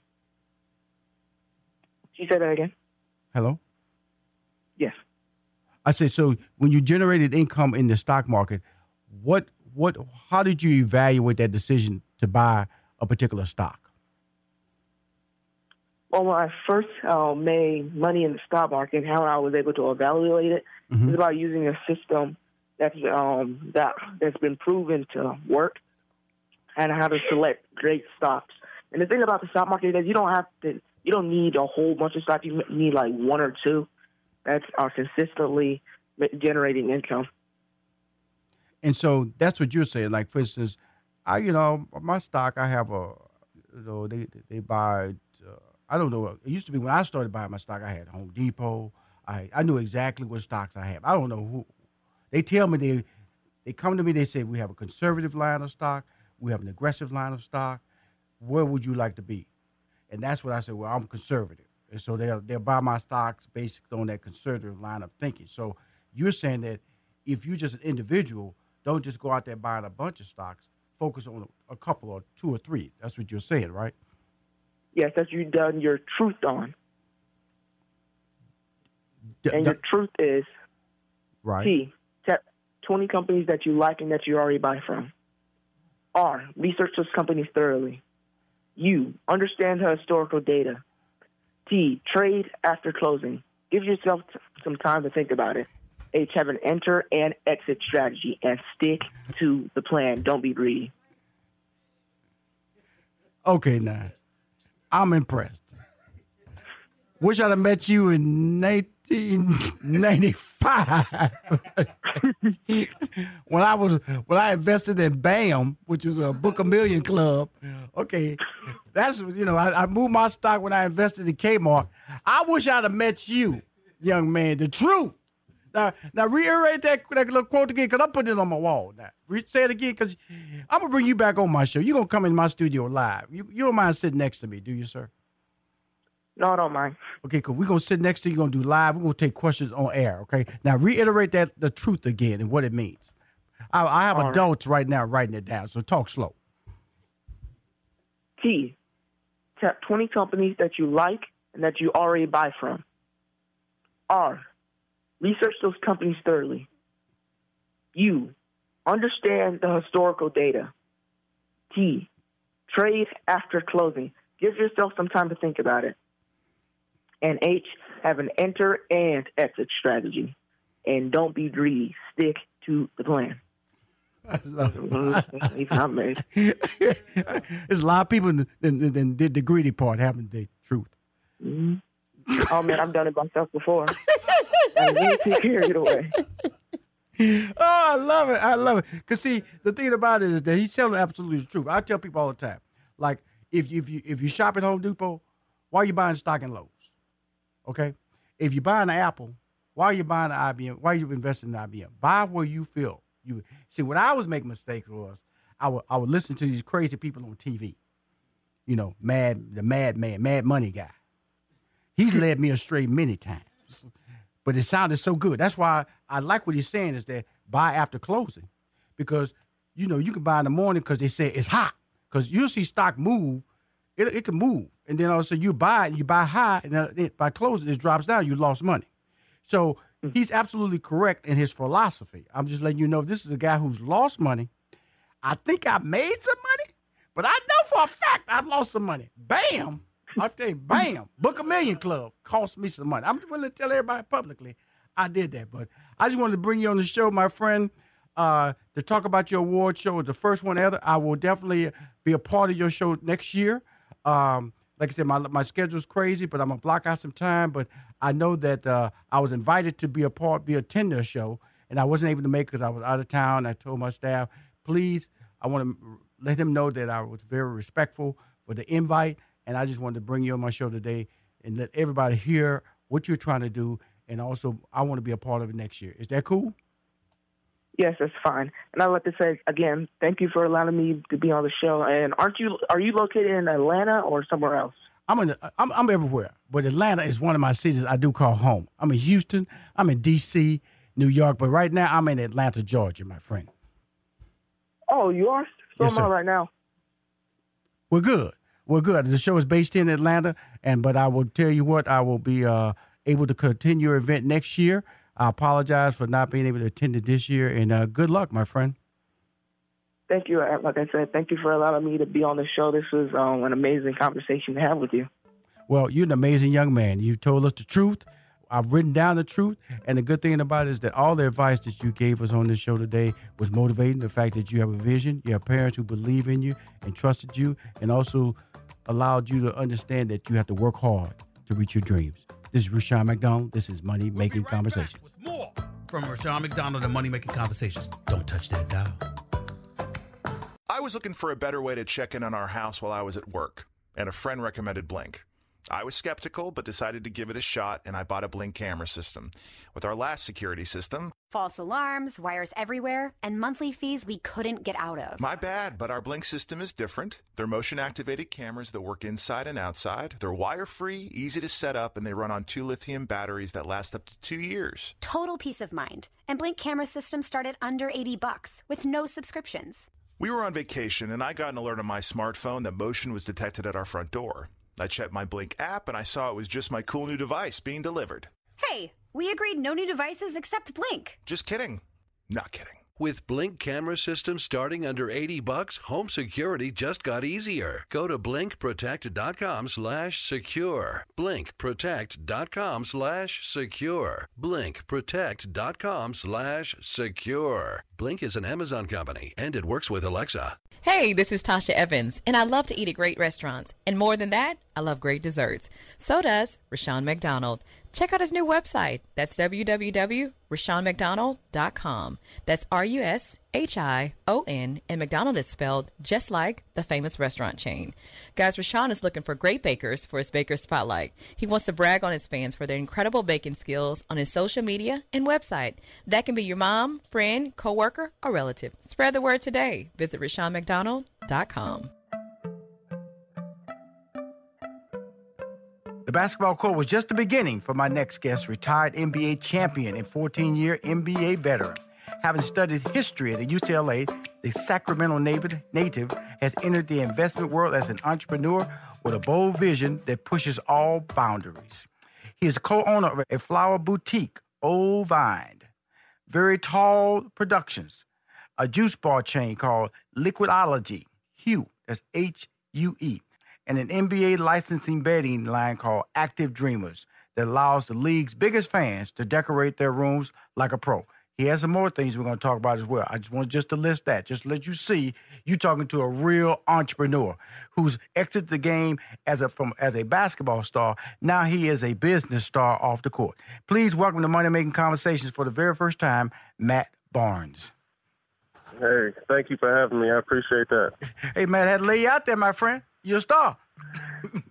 Can you say that again? Hello. Yes. I said, so when you generated income in the stock market, what what how did you evaluate that decision to buy a particular stock? Well, when I first uh, made money in the stock market, and how I was able to evaluate it Mhm. is about using a system that's um, that that's been proven to work, and how to select great stocks. And the thing about the stock market is you don't have to, you don't need a whole bunch of stocks. You need like one or two that are consistently generating income. And so that's what you're saying. Like for instance, I you know my stock, I have a you know they they buy. Uh, I don't know. It used to be when I started buying my stock, I had Home Depot. I I knew exactly what stocks I have. I don't know who. They tell me they they come to me. They say we have a conservative line of stock. We have an aggressive line of stock. Where would you like to be? And that's what I said. Well, I'm conservative, and so they'll they'll buy my stocks based on that conservative line of thinking. So you're saying that if you're just an individual, don't just go out there buying a bunch of stocks. Focus on a couple or two or three. That's what you're saying, right? Yes, that's you done your truth on, D- and d- your truth is right. T. Tap 20 companies that you like and that you already buy from. R. Research those companies thoroughly. U. Understand the historical data. T. Trade after closing. Give yourself t- some time to think about it. H. Have an enter and exit strategy and stick to the plan. Don't be greedy. Okay, now I'm impressed. Wish I'd have met you in 1995 when I was when I invested in BAM, which was a Book a Million Club. Okay, that's you know I, I moved my stock when I invested in Kmart. I wish I'd have met you, young man. The truth. Now, now reiterate that, that little quote again, because I'm putting it on my wall. Now, Re- say it again, because I'm gonna bring you back on my show. You're gonna come in my studio live. You, you don't mind sitting next to me, do you, sir? No, I don't mind. Okay, cool. We're gonna sit next to you. Gonna do live. We're gonna take questions on air. Okay. Now reiterate that the truth again and what it means. I, I have All right. adults right now writing it down, so talk slow. T. Tap 20 companies that you like and that you already buy from. R. Research those companies thoroughly. U. Understand the historical data. T. Trade after closing. Give yourself some time to think about it. And H. Have an enter and exit strategy. And don't be greedy. Stick to the plan. I love it. There's a lot of people that, did the greedy part, haven't they? Truth. Mhm. Oh man, I've done it myself before. and you take care of it away. oh, I love it. I love it. Cause see, the thing about it is that he's telling absolutely the truth. I tell people all the time, like if you, if you if you shop at Home Depot, why are you buying stock in Lowe's? Okay, if you're buying an Apple, why are you buying an IBM? Why are you investing in IBM? Buy where you feel you see. When I was making mistakes was I would I would listen to these crazy people on TV. You know, mad the madman, mad money guy. He's led me astray many times but it sounded so good. That's why I like what he's saying is that buy after closing, because you know you can buy in the morning because they say it's hot. Because you'll see stock move, it, it can move, and then also you buy it, you buy high, and then it, by closing it drops down, you lost money. So mm. he's absolutely correct in his philosophy. I'm just letting you know this is a guy who's lost money. I think I made some money, but I know for a fact I've lost some money. Bam. I you, bam, book a million club cost me some money. I'm willing to tell everybody publicly I did that. But I just wanted to bring you on the show, my friend, uh, to talk about your award show. The first one ever. I will definitely be a part of your show next year. Um, like I said, my my schedule's crazy, but I'm gonna block out some time. But I know that uh, I was invited to be a part, be a tender show, and I wasn't able to make because I was out of town. I told my staff, please, I want to let them know that I was very respectful for the invite, and I just wanted to bring you on my show today and let everybody hear what you're trying to do, and also I want to be a part of it next year. Is that cool? Yes, that's fine. And I'd like to say again, thank you for allowing me to be on the show. And aren't you are you located in Atlanta or somewhere else? I'm in. I'm, I'm everywhere, but Atlanta is one of my cities I do call home. I'm in Houston. I'm in D.C., New York, but right now I'm in Atlanta, Georgia, my friend. Oh, you are? So Yes, am I right now. We're good. We're good. The show is based in Atlanta, and but I will tell you what, I will be uh, able to continue your event next year. I apologize for not being able to attend it this year, and uh, good luck, my friend. Thank you. Uh, Like I said, thank you for allowing me to be on the show. This was um, an amazing conversation to have with you. Well, you're an amazing young man. You told us the truth. I've written down the truth. And the good thing about it is that all the advice that you gave us on this show today was motivating. The fact that you have a vision, you have parents who believe in you and trusted you, and also allowed you to understand that you have to work hard to reach your dreams. This is Rushion McDonald. This is Money Making Conversations. More from Rushion McDonald and Money Making Conversations. Don't touch that dial. I was looking for a better way to check in on our house while I was at work, and a friend recommended Blink. I was skeptical, but decided to give it a shot, and I bought a Blink camera system. With our last security system, False alarms, wires everywhere, and monthly fees we couldn't get out of. my bad, but our Blink system is different. They're motion activated cameras that work inside and outside. They're wire free, easy to set up, and they run on two lithium batteries that last up to two years. Total peace of mind. And Blink camera systems start at under 80 bucks with no subscriptions. We were on vacation, and I got an alert on my smartphone that motion was detected at our front door. I checked my Blink app, and I saw it was just my cool new device being delivered. Hey, we agreed no new devices except Blink. Just kidding. Not kidding. With Blink camera systems starting under 80 bucks, home security just got easier. Go to blinkprotect.com slash secure. Blinkprotect.com slash secure. Blinkprotect.com slash secure. Blink is an Amazon company and it works with Alexa. Hey, this is Tasha Evans, and I love to eat at great restaurants. And more than that, I love great desserts. So does Rushion McDonald. Check out his new website. That's www.rushionmcdonald.com. That's R U S H I O N, and McDonald is spelled just like the famous restaurant chain. Guys, Rushion is looking for great bakers for his Baker Spotlight. He wants to brag on his fans for their incredible baking skills on his social media and website. That can be your mom, friend, coworker, or relative. Spread the word today. Visit RushionMcDonald.com. basketball court was just the beginning for my next guest, retired NBA champion and 14 year NBA veteran. Having studied history at UCLA, the Sacramento native, has entered the investment world as an entrepreneur with a bold vision that pushes all boundaries. He is co-owner of a flower boutique, Old Vine, Very Tall Productions, a juice bar chain called Liquidology, Hue, that's H-U-E, and an NBA licensing bedding line called Active Dreamers that allows the league's biggest fans to decorate their rooms like a pro. He has some more things we're going to talk about as well. I just want just to list that, just to let you see you talking to a real entrepreneur who's exited the game as a from as a basketball star. Now he is a business star off the court. Please welcome to Money Making Conversations for the very first time, Matt Barnes. Hey, thank you for having me. I appreciate that. Hey, Matt, I had to lay you out there, my friend. You're a star.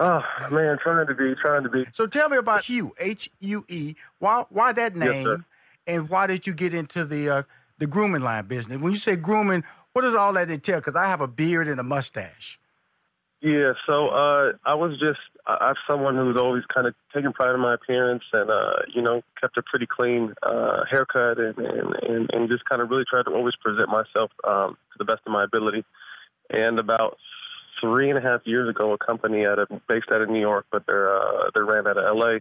Oh man, trying to be, trying to be. So tell me about Hue, H U E. Why why that name? sir. and why did you get into the uh, the grooming line business? When you say grooming, what does all that entail? Because I have a beard and a mustache. Yeah, so uh, I was just I- I'm someone who's always kind of taken pride in my appearance and uh, you know kept a pretty clean uh, haircut and, and and and just kind of really tried to always present myself um, to the best of my ability. And about three and a half years ago, a company out of based out of New York, but they're uh, they ran out of LA,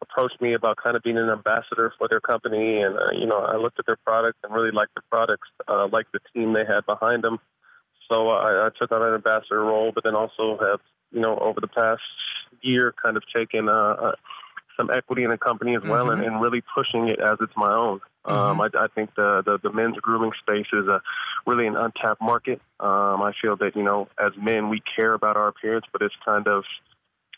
approached me about kind of being an ambassador for their company. And uh, you know, I looked at their products and really liked the products, uh, liked the team they had behind them. So I, I took on an ambassador role, but then also have you know over the past year kind of taken uh, uh, some equity in the company as well, and, Mhm. and really pushing it as it's my own. Um, I, I think the, the the men's grooming space is a really an untapped market. Um, I feel that you know as men we care about our appearance, but it's kind of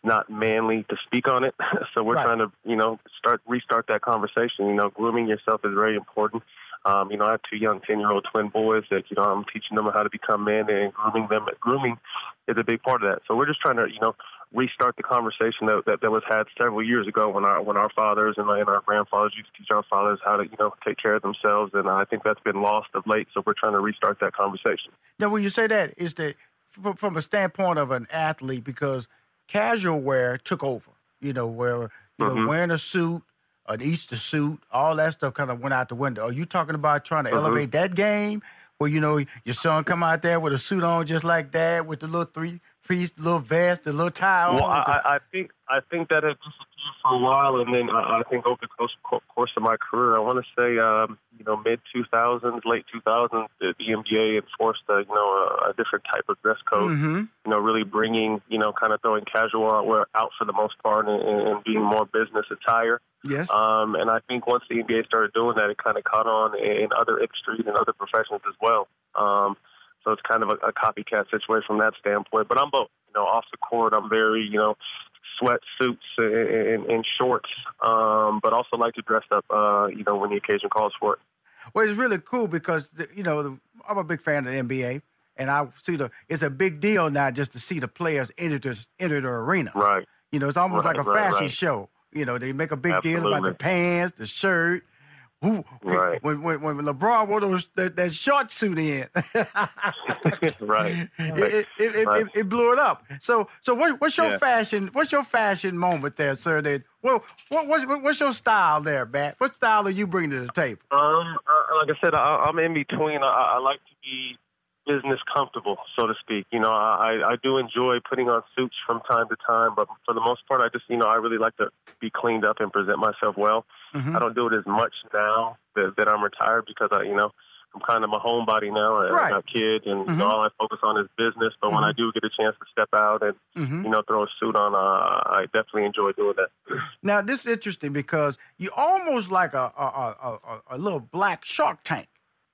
not manly to speak on it. so we're Right. trying to you know start restart that conversation. You know, grooming yourself is very important. Um, you know, I have two young ten year old twin boys that you know I'm teaching them how to become men, and grooming them. Grooming is a big part of that. So we're just trying to you know restart the conversation that, that, that was had several years ago when our when our fathers and, and our grandfathers used to teach our fathers how to you know take care of themselves, and I think that's been lost of late. So we're trying to restart that conversation. Now, when you say that, is that from, a standpoint of an athlete because casual wear took over. You know, where you know Mhm. wearing a suit, an Easter suit, all that stuff kind of went out the window. Are you talking about trying to Mhm. elevate that game? Well, you know your son come out there with a suit on just like that, with the little three piece, the little vest, a little tie Well, on. I, I think I think that had disappeared for a while, and then I, I think over the course, course of my career, I want to say, um, you know, mid 2000s, late 2000s, the, the NBA enforced a you know a, a different type of dress code. Mhm. You know, really bringing you know kind of throwing casual outwear out for the most part, and, and and being more business attire. Yes. Um, and I think once the NBA started doing that, it kind of caught on in other industries and other professions as well. Um, so it's kind of a, a copycat situation from that standpoint. But I'm both. You know, off the court, I'm very, you know, sweatsuits and, and, and shorts, um, but also like to dress up, uh, you know, when the occasion calls for it. Well, it's really cool because the, you know the, I'm a big fan of the NBA, and I see the it's a big deal now just to see the players enter the enter the arena. Right. You know, it's almost Right, like a right, fashion right. show. You know, they make a big deal about the pants, the shirt. Who, Right. when, when when LeBron wore those that, that short suit in, right. it, it, it, Right. it, it blew it up. So so what, what's your Yeah. fashion? What's your fashion moment there, sir? That well, what, what's what's your style there, Matt? What style are you bringing to the table? Um, uh, like I said, I, I'm in between. I, I like to be business comfortable, so to speak. You know, I, I do enjoy putting on suits from time to time, but for the most part, I just, you know, I really like to be cleaned up and present myself well. Mhm. I don't do it as much now that, that I'm retired because I, you know, I'm kind of a homebody now. I, Right. I got kids, and you Mhm. know, all I focus on is business. But when I do get a chance to step out and Mhm. you know throw a suit on, uh, I definitely enjoy doing that. Now this is interesting because you almost like a a, a, a, a little black Shark Tank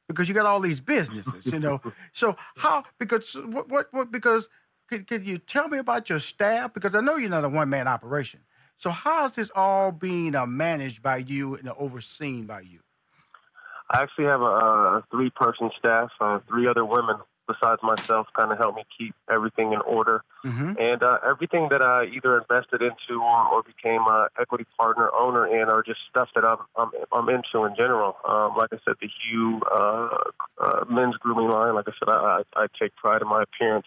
because you got all these businesses, you know. so how because what what, what because could, could you tell me about your staff because I know you're not a one man operation. So how is this all being uh, managed by you and overseen by you? I actually have a, a three person staff, uh, three other women besides myself, kind of help me keep everything in order. Mm-hmm. And uh, everything that I either invested into or, or became a equity partner owner in are just stuff that I'm I'm, I'm into in general. Um, like I said, the Hue uh, uh, men's grooming line. Like I said, I, I, I take pride in my appearance.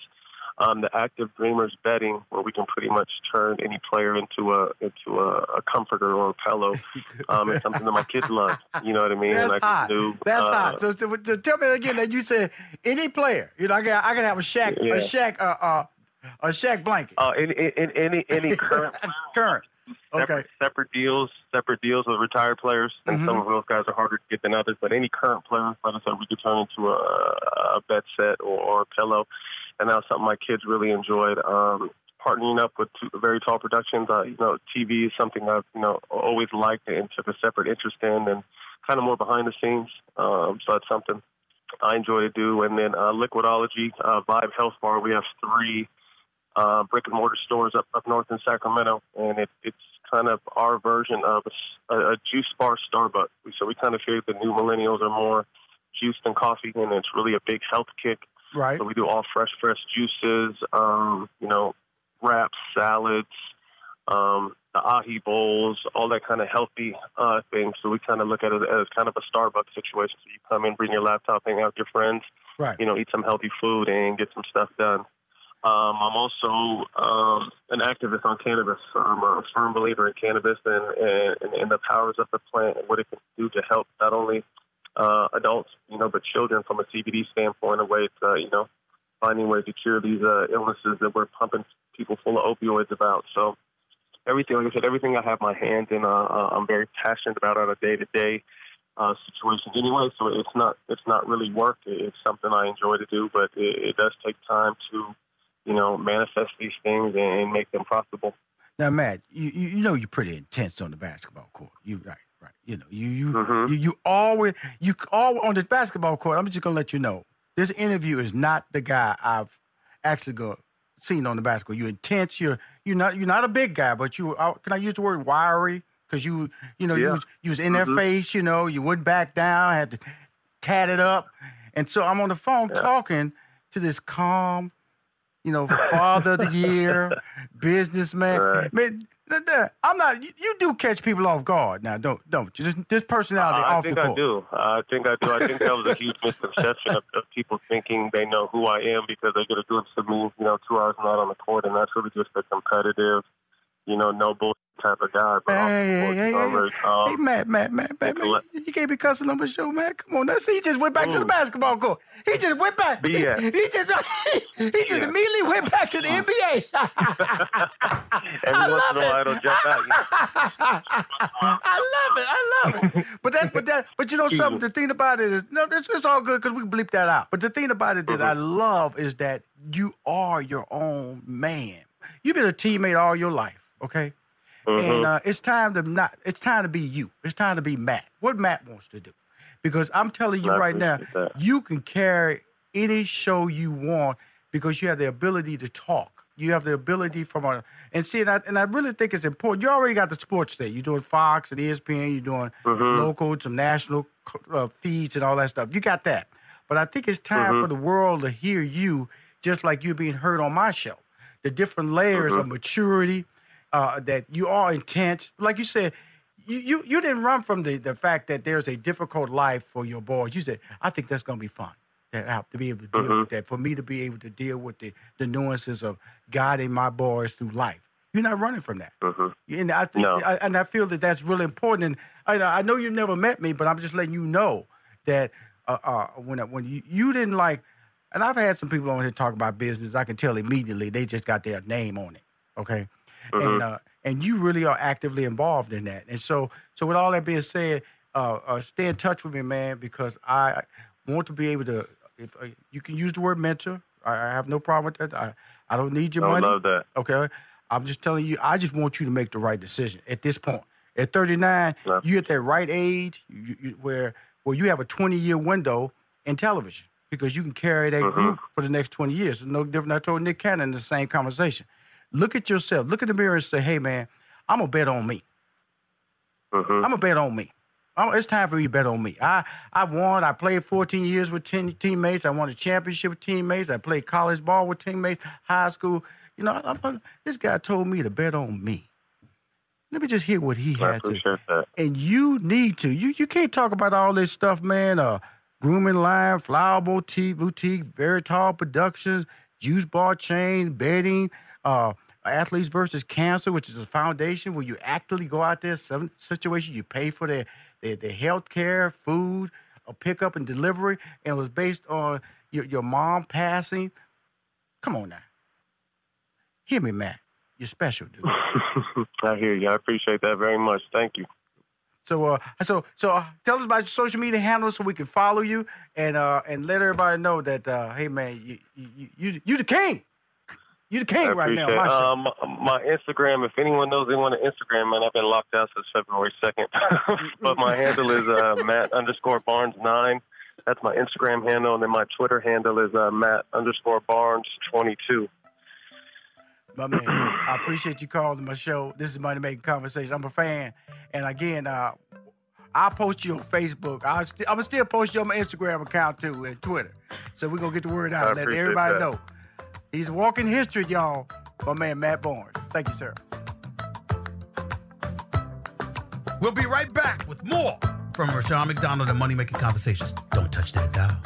Um, the active dreamers bedding, where we can pretty much turn any player into a into a, a comforter or a pillow. Um, it's something that my kids love. You know what I mean? That's I hot. do. That's uh, hot. So, so, so tell me again that you said any player. You know, I can I can have a Shaq Yeah. a Shaq uh, uh a Shaq blanket. Uh, in, in, in any any current current. separate, separate deals, separate deals with retired players, and Mhm. some of those guys are harder to get than others. But any current player, like I said, we could turn into a, a bed set or, or a pillow, and that's something my kids really enjoyed. Um, partnering up with two very tall productions, uh, you know, TV is something I've you know always liked and took a separate interest in, and kind of more behind the scenes. Um, so that's something I enjoy to do. And then uh, Liquidology, uh, Vibe Health Bar, we have three uh, brick and mortar stores up, up north in Sacramento, and it, it's kind of our version of a, a- juice bar Starbucks. So we kind of figure the new millennials are more juice than coffee, and it's really a big health kick. Right. So we do all fresh, fresh juices, um, you know, wraps, salads, um, the ahi bowls, all that kind of healthy uh, things. So we kind of look at it as kind of a Starbucks situation. So you come in, bring your laptop, hang out with your friends, Right. you know, eat some healthy food and get some stuff done. Um, I'm also um, an activist on cannabis. I'm a firm believer in cannabis and, and, and the powers of the plant and what it can do to help not only uh, adults, you know, but children from a CBD standpoint, a way to, you know, finding ways to cure these uh, illnesses that we're pumping people full of opioids about. So everything, like I said, everything I have my hand in, uh, uh, I'm very passionate about on a day-to-day uh, situation anyway. So it's not it's not really work. It's something I enjoy to do, but it, it does take time to, you know, manifest these things and make them profitable. Now, Matt, you, you you know you're pretty intense on the basketball court. You right, right. You know you you Mm-hmm. you, you always you all on the basketball court. I'm just gonna let you know this interview is not the guy I've actually go, seen on the basketball. You're intense. You're you're not you're not a big guy, but you uh, can I use the word wiry because you you know you Yeah. was, you was in their Mhm. face. You know you wouldn't back down. Had to tat it up, and so I'm on the phone talking to this calm you know, father of the year, businessman. Man, th- th- I'm not. You, you do catch people off guard now, don't don't you? This, this personality I off think the I court. do. I think I do. I think that was a huge misconception of, of people thinking they know who I am because they get a glimpse of me, you know, two hours not on the court, and that's really just a competitive, you know, no bullshit type of guy. The Hey, hey, hey, very hey, calm. hey, Matt, Matt, Matt, Matt, Matt, you can't be cussing on my show, man. Come on, see, he just went back to the basketball court. He just went back. He, he just, he just immediately went back to the NBA. Every once in a while, it'll jump out. I love it. I love it. But that, but that, but you know something. The thing about it is, no, it's, it's all good because we bleep that out. But the thing about it that I love is that you are your own man. You've been a teammate all your life, okay? And uh, it's time to not. It's time to be you. It's time to be Matt. What Matt wants to do, because I'm telling you I right now, that. you can carry any show you want because you have the ability to talk. You have the ability from a and see, and I, and I really think it's important. You already got the sports there. You're doing Fox and ESPN. You're doing Mhm. local, some national uh, feeds and all that stuff. You got that. But I think it's time Mhm. for the world to hear you, just like you're being heard on my show. The different layers of Mhm. maturity, uh, that you are intense. Like you said, you, you you didn't run from the, the fact that there's a difficult life for your boys. You said, I think that's gonna be fun. That I have to be able to deal Mhm. with that. For me to be able to deal with the, the nuances of guiding my boys through life. You're not running from that. And I think, No. I, and I feel that that's really important. And I, I know you never met me, but I'm just letting you know that uh, uh, when when you, you didn't like, and I've had some people on here talk about business. I can tell immediately they just got their name on it. Okay, and Mhm. uh, and you really are actively involved in that. And so so with all that being said, uh, uh, stay in touch with me, man, because I want to be able to. If uh, you can use the word mentor, I, I have no problem with that. I I don't need your I money. love that. Okay. I'm just telling you, I just want you to make the right decision at this point. At 39, Yeah. you're at that right age you, you, where where you have a 20 year window in television because you can carry that Mhm. group for the next 20 years. It's no different. I told Nick Cannon the same conversation. Look at yourself. Look in the mirror and say, "Hey, man, I'm gonna bet on me. Mhm. I'm gonna bet on me. I'm- it's time for me to bet on me. I I won. I played 14 years with 10 teammates. I won a championship with teammates. I played college ball with teammates, high school. You know, I'm, this guy told me to bet on me. Let me just hear what he I had to. that. And you need to. You you can't talk about all this stuff, man. Uh, grooming line, flower boutique, boutique, very tall productions, juice bar chain, bedding, uh, Athletes versus Cancer, which is a foundation where you actively go out there, some situations you pay for their, their, their health care, food, a pickup and delivery, and it was based on your, your mom passing. Come on now. Hear me, Matt. You're special, dude. I hear you. I appreciate that very much. Thank you. So, uh, so, so, uh, tell us about your social media handles so we can follow you and uh, and let everybody know that, uh, hey, man, you, you, you, you the king. You the king right now. appreciate My um, my Instagram, if anyone knows anyone on Instagram, man, I've been locked out since February 2nd. but my handle is uh, Matt underscore Barnes 9. That's my Instagram handle. And then my Twitter handle is uh, Matt underscore Barnes 22. My man, I appreciate you calling my show. This is Money Making Conversation. I'm a fan, and again, uh, I'll post you on Facebook. I'll st- I'm gonna still post you on my Instagram account too and Twitter. So we're gonna get the word out I and let everybody that. know. He's walking history, y'all. My man, Matt Barnes. Thank you, sir. We'll be right back with more from Rushion McDonald and Money Making Conversations. Don't touch that dial.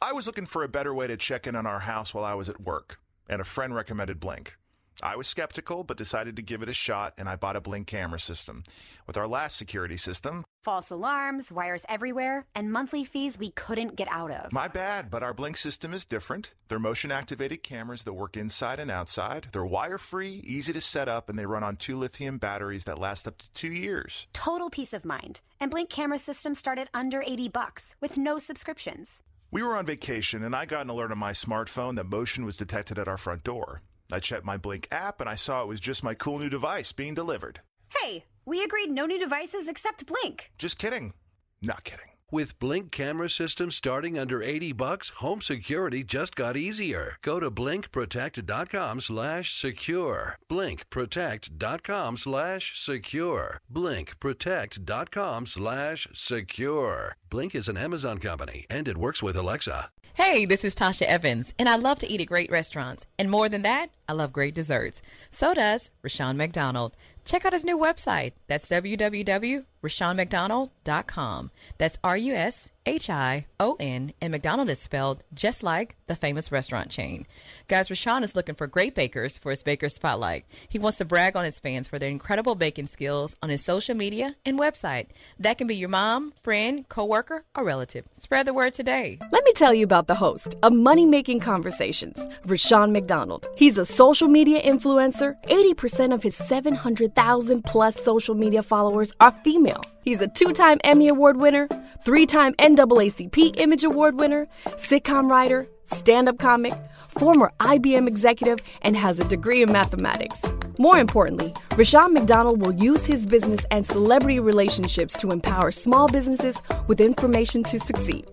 I was looking for a better way to check in on our house while I was at work, and a friend recommended Blink. I was skeptical, but decided to give it a shot, and I bought a Blink camera system. With our last security system, False alarms, wires everywhere, and monthly fees we couldn't get out of. my bad, but our Blink system is different. They're motion activated cameras that work inside and outside. They're wire free, easy to set up, and they run on two lithium batteries that last up to two years. Total peace of mind. And Blink camera systems start at under 80 bucks with no subscriptions. We were on vacation, and I got an alert on my smartphone that motion was detected at our front door. I checked my Blink app, and I saw it was just my cool new device being delivered. Hey, we agreed no new devices except Blink. Just kidding. Not kidding. With Blink camera systems starting under 80 bucks, home security just got easier. Go to blinkprotect.com slash secure. Blinkprotect.com slash secure. Blinkprotect.com slash secure. Blink is an Amazon company and it works with Alexa. Hey, this is Tasha Evans, and I love to eat at great restaurants. And more than that, I love great desserts. So does Rushion McDonald. Check out his new website. That's www.rushionmcdonald.com. That's R U S H I O N, and McDonald is spelled just like the famous restaurant chain. Guys, Rushion is looking for great bakers for his Baker Spotlight. He wants to brag on his fans for their incredible baking skills on his social media and website. That can be your mom, friend, coworker, or relative. Spread the word today. Let me tell you about the host of Money Making Conversations, Rushion McDonald. He's a social media influencer. 80% of his 700,000 plus social media followers are female. He's a two time Emmy Award winner, three time NAACP Image Award winner, sitcom writer, stand up comic, former IBM executive, and has a degree in mathematics. More importantly, Rashawn McDonald will use his business and celebrity relationships to empower small businesses with information to succeed.